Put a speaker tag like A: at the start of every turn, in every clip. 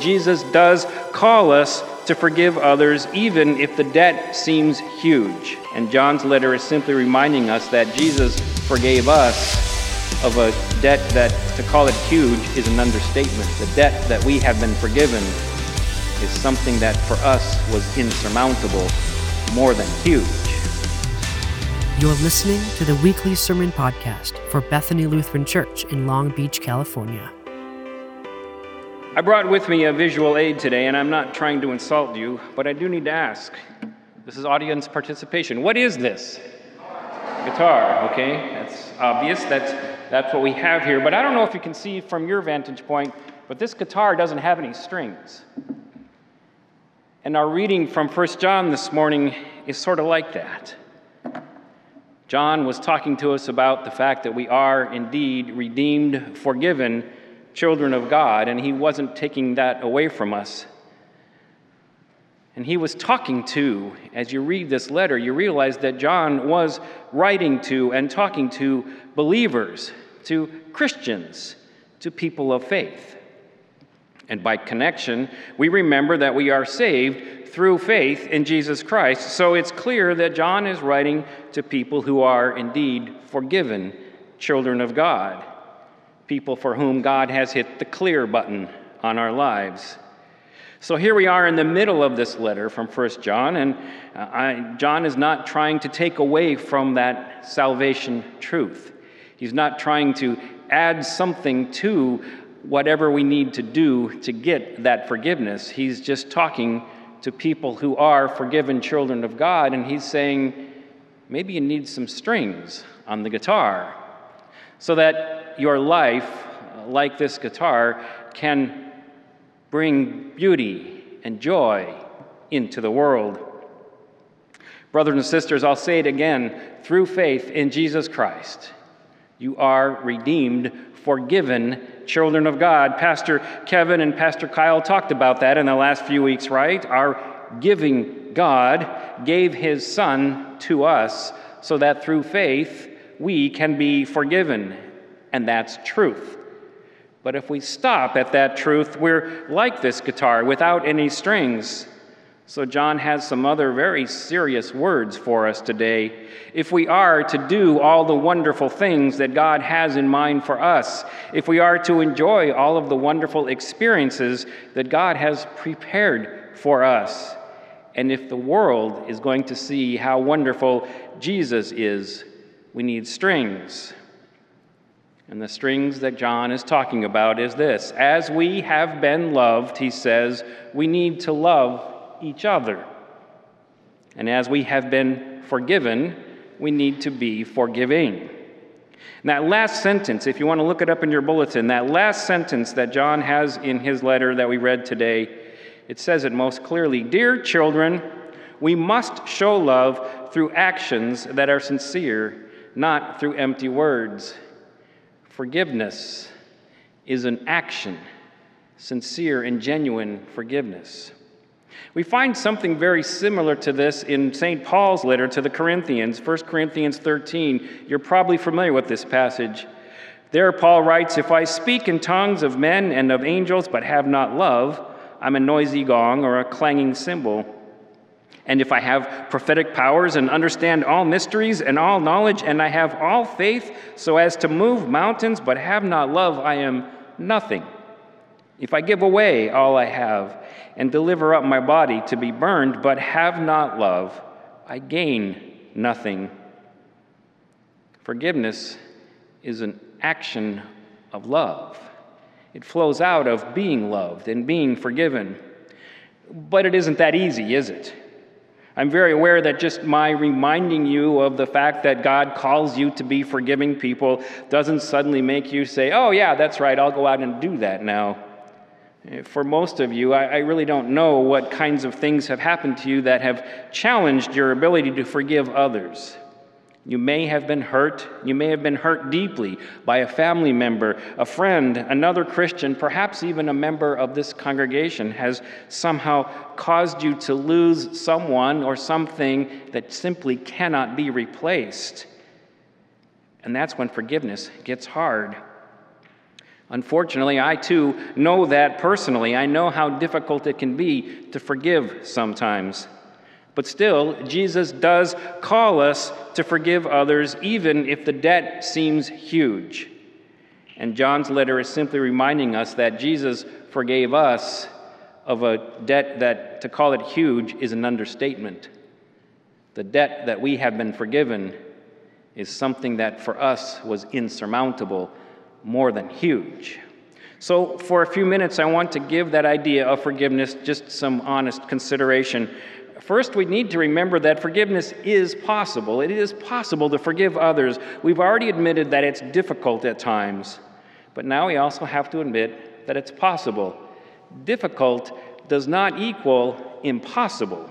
A: Jesus does call us to forgive others, even if the debt seems huge. And John's letter is simply reminding us that Jesus forgave us of a debt that, to call it huge, is an understatement. The debt that we have been forgiven is something that for us was insurmountable, more than huge.
B: You're listening to the weekly sermon podcast for Bethany Lutheran Church in Long Beach, California.
A: I brought with me a visual aid today, and I'm not trying to insult you, but I do need to ask. This is audience participation. What is this? Guitar, okay? That's obvious. That's, that's what we have here. But I don't know if you can see from your vantage point, but this guitar doesn't have any strings. And our reading from 1 John this morning is sort of like that. John was talking to us about the fact that we are indeed redeemed, forgiven, children of God, and he wasn't taking that away from us. And he was talking to, as you read this letter, you realize that John was writing to and talking to believers, to Christians, to people of faith. And by connection, we remember that we are saved through faith in Jesus Christ. So it's clear that John is writing to people who are indeed forgiven children of God people for whom God has hit the clear button on our lives. So here we are in the middle of this letter from 1 John, and uh, I, John is not trying to take away from that salvation truth. He's not trying to add something to whatever we need to do to get that forgiveness. He's just talking to people who are forgiven children of God, and he's saying, maybe you need some strings on the guitar so that your life, uh, like this guitar, can bring beauty and joy into the world. Brothers and sisters, I'll say it again through faith in Jesus Christ, you are redeemed, forgiven children of God. Pastor Kevin and Pastor Kyle talked about that in the last few weeks, right? Our giving God gave his Son to us so that through faith we can be forgiven and that's truth. But if we stop at that truth, we're like this guitar without any strings. So, John has some other very serious words for us today. If we are to do all the wonderful things that God has in mind for us, if we are to enjoy all of the wonderful experiences that God has prepared for us, and if the world is going to see how wonderful Jesus is, we need strings. And the strings that John is talking about is this As we have been loved, he says, we need to love each other. And as we have been forgiven, we need to be forgiving. And that last sentence, if you want to look it up in your bulletin, that last sentence that John has in his letter that we read today, it says it most clearly Dear children, we must show love through actions that are sincere, not through empty words. Forgiveness is an action, sincere and genuine forgiveness. We find something very similar to this in St. Paul's letter to the Corinthians, 1 Corinthians 13. You're probably familiar with this passage. There, Paul writes If I speak in tongues of men and of angels but have not love, I'm a noisy gong or a clanging cymbal. And if I have prophetic powers and understand all mysteries and all knowledge, and I have all faith so as to move mountains, but have not love, I am nothing. If I give away all I have and deliver up my body to be burned, but have not love, I gain nothing. Forgiveness is an action of love. It flows out of being loved and being forgiven. But it isn't that easy, is it? I'm very aware that just my reminding you of the fact that God calls you to be forgiving people doesn't suddenly make you say, oh, yeah, that's right, I'll go out and do that now. For most of you, I, really don't know what kinds of things have happened to you that have challenged your ability to forgive others. You may have been hurt. You may have been hurt deeply by a family member, a friend, another Christian, perhaps even a member of this congregation has somehow caused you to lose someone or something that simply cannot be replaced. And that's when forgiveness gets hard. Unfortunately, I too know that personally. I know how difficult it can be to forgive sometimes. But still, Jesus does call us to forgive others, even if the debt seems huge. And John's letter is simply reminding us that Jesus forgave us of a debt that to call it huge is an understatement. The debt that we have been forgiven is something that for us was insurmountable more than huge. So, for a few minutes, I want to give that idea of forgiveness just some honest consideration. First, we need to remember that forgiveness is possible. It is possible to forgive others. We've already admitted that it's difficult at times, but now we also have to admit that it's possible. Difficult does not equal impossible.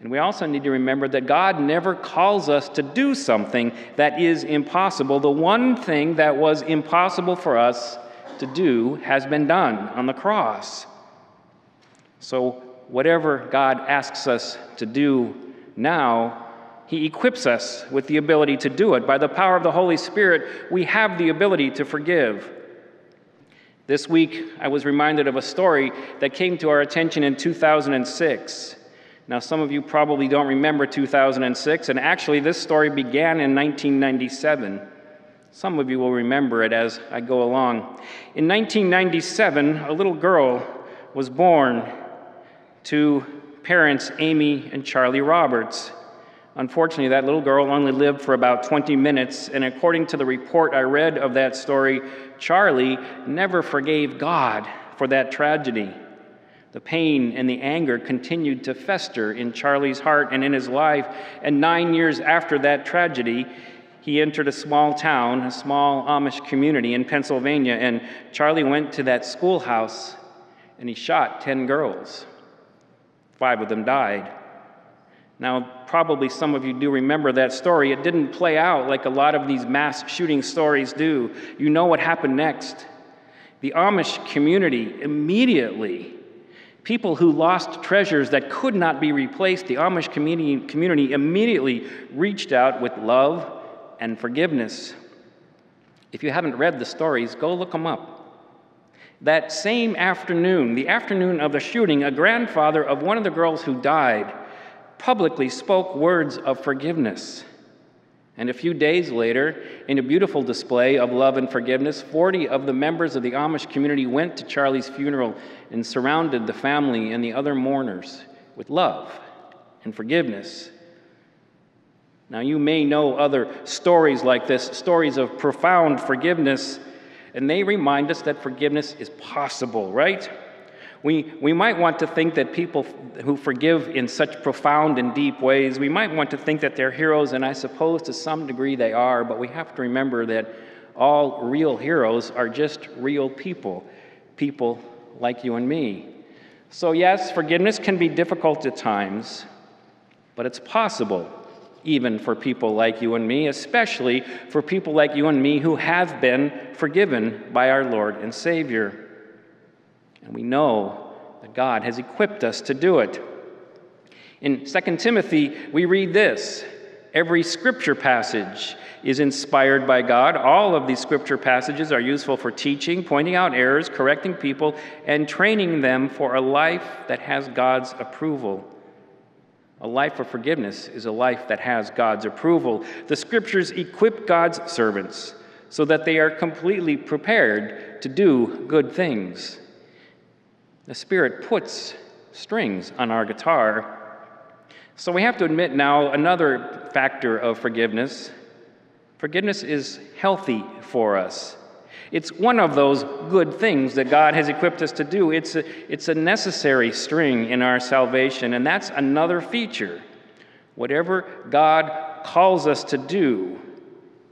A: And we also need to remember that God never calls us to do something that is impossible. The one thing that was impossible for us to do has been done on the cross. So, whatever God asks us to do now, He equips us with the ability to do it. By the power of the Holy Spirit, we have the ability to forgive. This week, I was reminded of a story that came to our attention in 2006. Now, some of you probably don't remember 2006, and actually, this story began in 1997. Some of you will remember it as I go along. In 1997, a little girl was born to parents Amy and Charlie Roberts. Unfortunately, that little girl only lived for about 20 minutes, and according to the report I read of that story, Charlie never forgave God for that tragedy. The pain and the anger continued to fester in Charlie's heart and in his life. And nine years after that tragedy, he entered a small town, a small Amish community in Pennsylvania, and Charlie went to that schoolhouse and he shot 10 girls. Five of them died. Now, probably some of you do remember that story. It didn't play out like a lot of these mass shooting stories do. You know what happened next. The Amish community immediately People who lost treasures that could not be replaced, the Amish community, community immediately reached out with love and forgiveness. If you haven't read the stories, go look them up. That same afternoon, the afternoon of the shooting, a grandfather of one of the girls who died publicly spoke words of forgiveness. And a few days later, in a beautiful display of love and forgiveness, 40 of the members of the Amish community went to Charlie's funeral and surrounded the family and the other mourners with love and forgiveness. Now, you may know other stories like this, stories of profound forgiveness, and they remind us that forgiveness is possible, right? We, we might want to think that people who forgive in such profound and deep ways, we might want to think that they're heroes, and I suppose to some degree they are, but we have to remember that all real heroes are just real people, people like you and me. So, yes, forgiveness can be difficult at times, but it's possible even for people like you and me, especially for people like you and me who have been forgiven by our Lord and Savior. And we know that God has equipped us to do it. In 2 Timothy, we read this Every scripture passage is inspired by God. All of these scripture passages are useful for teaching, pointing out errors, correcting people, and training them for a life that has God's approval. A life of forgiveness is a life that has God's approval. The scriptures equip God's servants so that they are completely prepared to do good things. The Spirit puts strings on our guitar. So we have to admit now another factor of forgiveness. Forgiveness is healthy for us. It's one of those good things that God has equipped us to do. It's a, it's a necessary string in our salvation, and that's another feature. Whatever God calls us to do,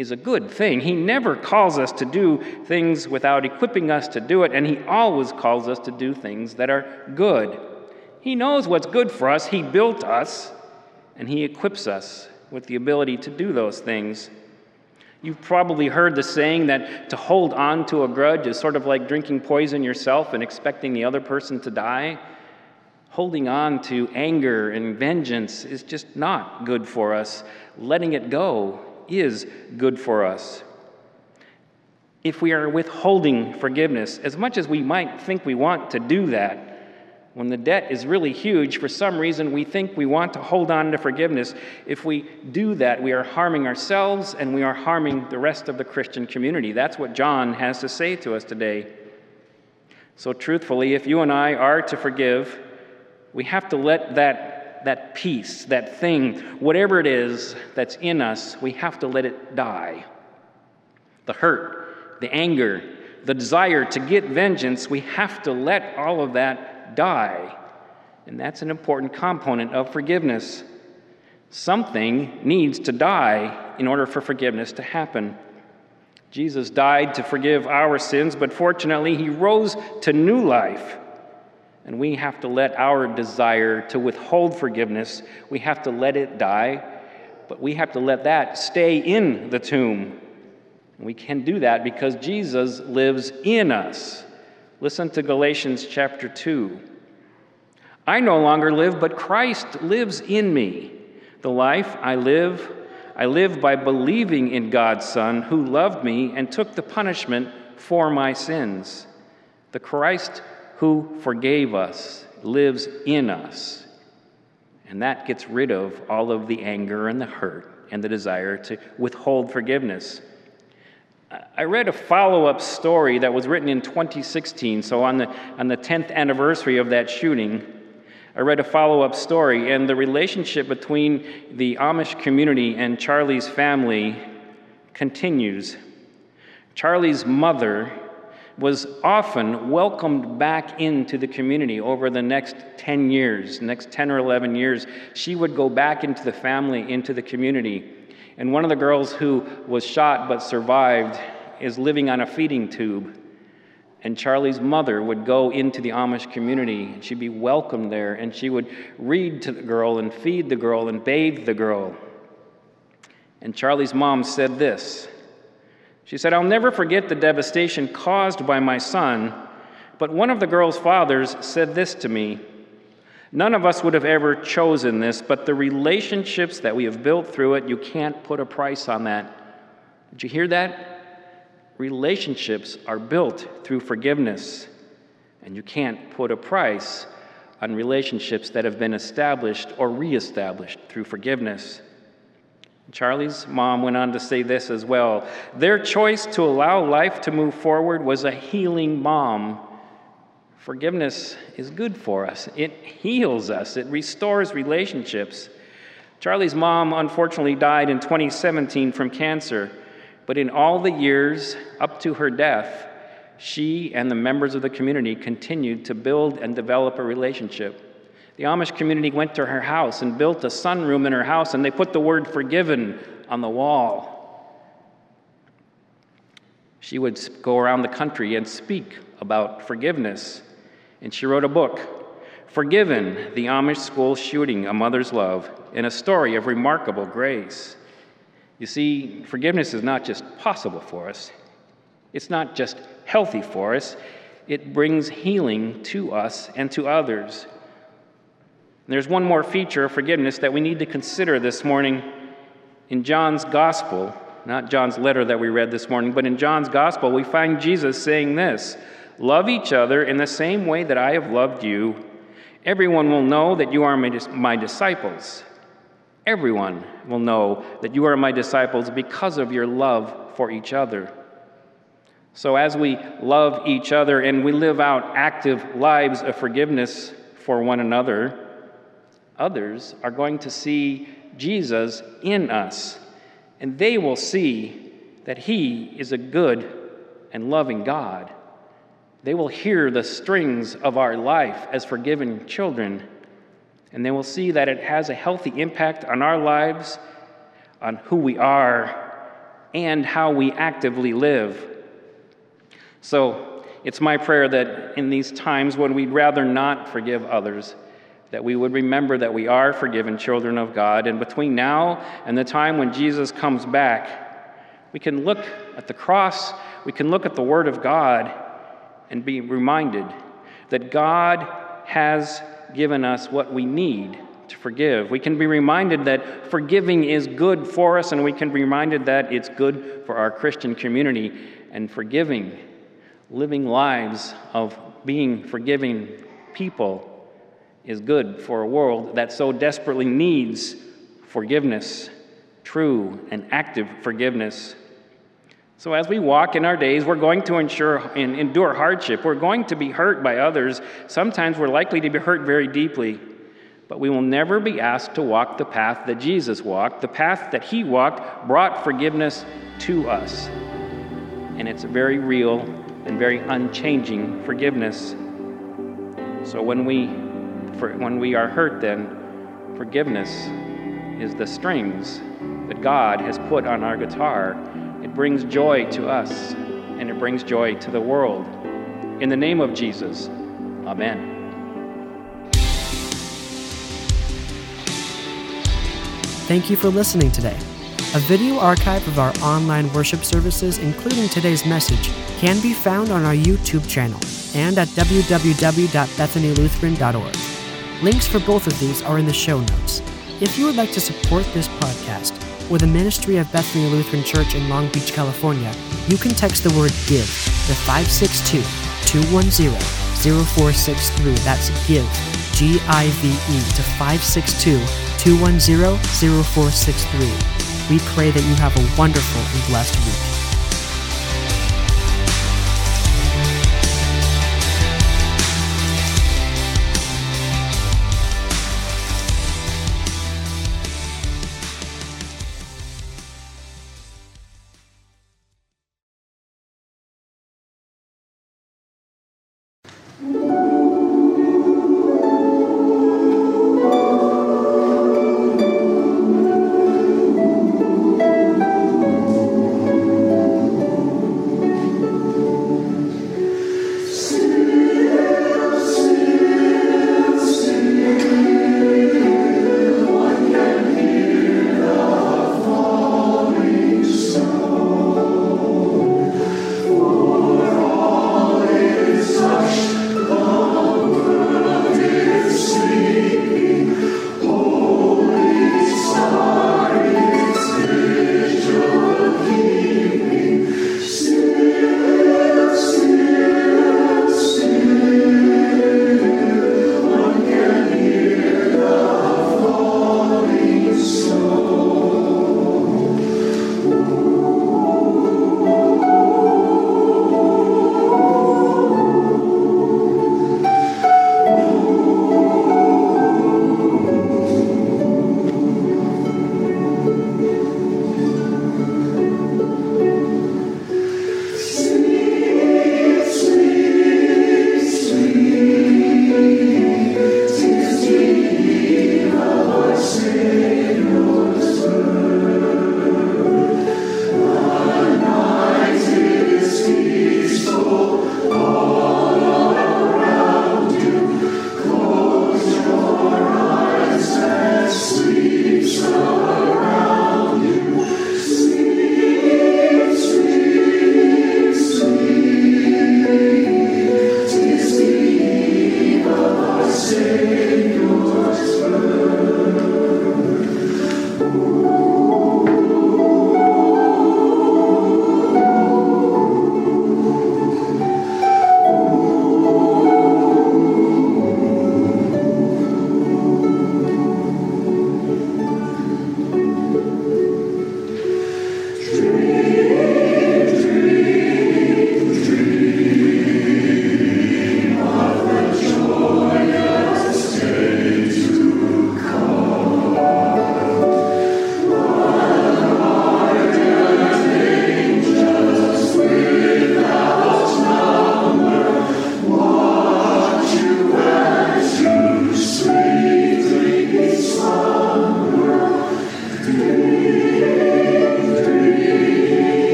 A: is a good thing. He never calls us to do things without equipping us to do it, and He always calls us to do things that are good. He knows what's good for us. He built us, and He equips us with the ability to do those things. You've probably heard the saying that to hold on to a grudge is sort of like drinking poison yourself and expecting the other person to die. Holding on to anger and vengeance is just not good for us. Letting it go is good for us. if we are withholding forgiveness, as much as we might think we want to do that, when the debt is really huge, for some reason we think we want to hold on to forgiveness. If we do that, we are harming ourselves and we are harming the rest of the Christian community. That's what John has to say to us today. So, truthfully, if you and I are to forgive, we have to let that, that piece, that thing, whatever it is that's in us, we have to let it die. The hurt, the anger, the desire to get vengeance, we have to let all of that die. And that's an important component of forgiveness. Something needs to die in order for forgiveness to happen. Jesus died to forgive our sins, but fortunately, he rose to new life. And we have to let our desire to withhold forgiveness, we have to let it die, but we have to let that stay in the tomb. And we can do that because Jesus lives in us. Listen to Galatians chapter 2. I no longer live, but Christ lives in me. The life I live, I live by believing in God's Son who loved me and took the punishment for my sins. The Christ who forgave us lives in us. And that gets rid of all of the anger and the hurt and the desire to withhold forgiveness. I read a follow up story that was written in 2016, so on the, on the 10th anniversary of that shooting. I read a follow up story, and the relationship between the Amish community and Charlie's family continues. Charlie's mother was often welcomed back into the community over the next 10 years, next 10 or 11 years. She would go back into the family, into the community. And one of the girls who was shot but survived is living on a feeding tube. And Charlie's mother would go into the Amish community. and She'd be welcomed there, and she would read to the girl and feed the girl and bathe the girl. And Charlie's mom said this she said, I'll never forget the devastation caused by my son, but one of the girl's fathers said this to me None of us would have ever chosen this, but the relationships that we have built through it, you can't put a price on that. Did you hear that? Relationships are built through forgiveness, and you can't put a price on relationships that have been established or reestablished through forgiveness. Charlie's mom went on to say this as well. Their choice to allow life to move forward was a healing mom. Forgiveness is good for us, it heals us, it restores relationships. Charlie's mom unfortunately died in 2017 from cancer, but in all the years up to her death, she and the members of the community continued to build and develop a relationship. The Amish community went to her house and built a sunroom in her house, and they put the word forgiven on the wall. She would go around the country and speak about forgiveness. And she wrote a book, Forgiven The Amish School Shooting, A Mother's Love, and a story of remarkable grace. You see, forgiveness is not just possible for us, it's not just healthy for us, it brings healing to us and to others. There's one more feature of forgiveness that we need to consider this morning in John's gospel, not John's letter that we read this morning, but in John's gospel, we find Jesus saying this Love each other in the same way that I have loved you. Everyone will know that you are my disciples. Everyone will know that you are my disciples because of your love for each other. So, as we love each other and we live out active lives of forgiveness for one another, others are going to see Jesus in us, and they will see that He is a good and loving God. They will hear the strings of our life as forgiven children, and they will see that it has a healthy impact on our lives, on who we are, and how we actively live. So, it's my prayer that in these times when we'd rather not forgive others, that we would remember that we are forgiven children of God. And between now and the time when Jesus comes back, we can look at the cross, we can look at the Word of God, and be reminded that God has given us what we need to forgive. We can be reminded that forgiving is good for us, and we can be reminded that it's good for our Christian community. and forgiving, living lives of being forgiving people is good for a world that so desperately needs forgiveness, true and active forgiveness. So, as we walk in our days, we're going to ensure, endure hardship. We're going to be hurt by others. Sometimes we're likely to be hurt very deeply. But we will never be asked to walk the path that Jesus walked. The path that he walked brought forgiveness to us. And it's a very real and very unchanging forgiveness. So when we, for, when we are hurt, then forgiveness is the strings that God has put on our guitar. It brings joy to us and it brings joy to the world. In the name of Jesus, Amen.
B: Thank you for listening today. A video archive of our online worship services, including today's message, can be found on our YouTube channel and at www.bethanylutheran.org. Links for both of these are in the show notes. If you would like to support this podcast or the ministry of Bethany Lutheran Church in Long Beach, California, you can text the word GIVE to 562 210 0463. That's GIVE, G I V E, to 562 210 0463. We pray that you have a wonderful and blessed week.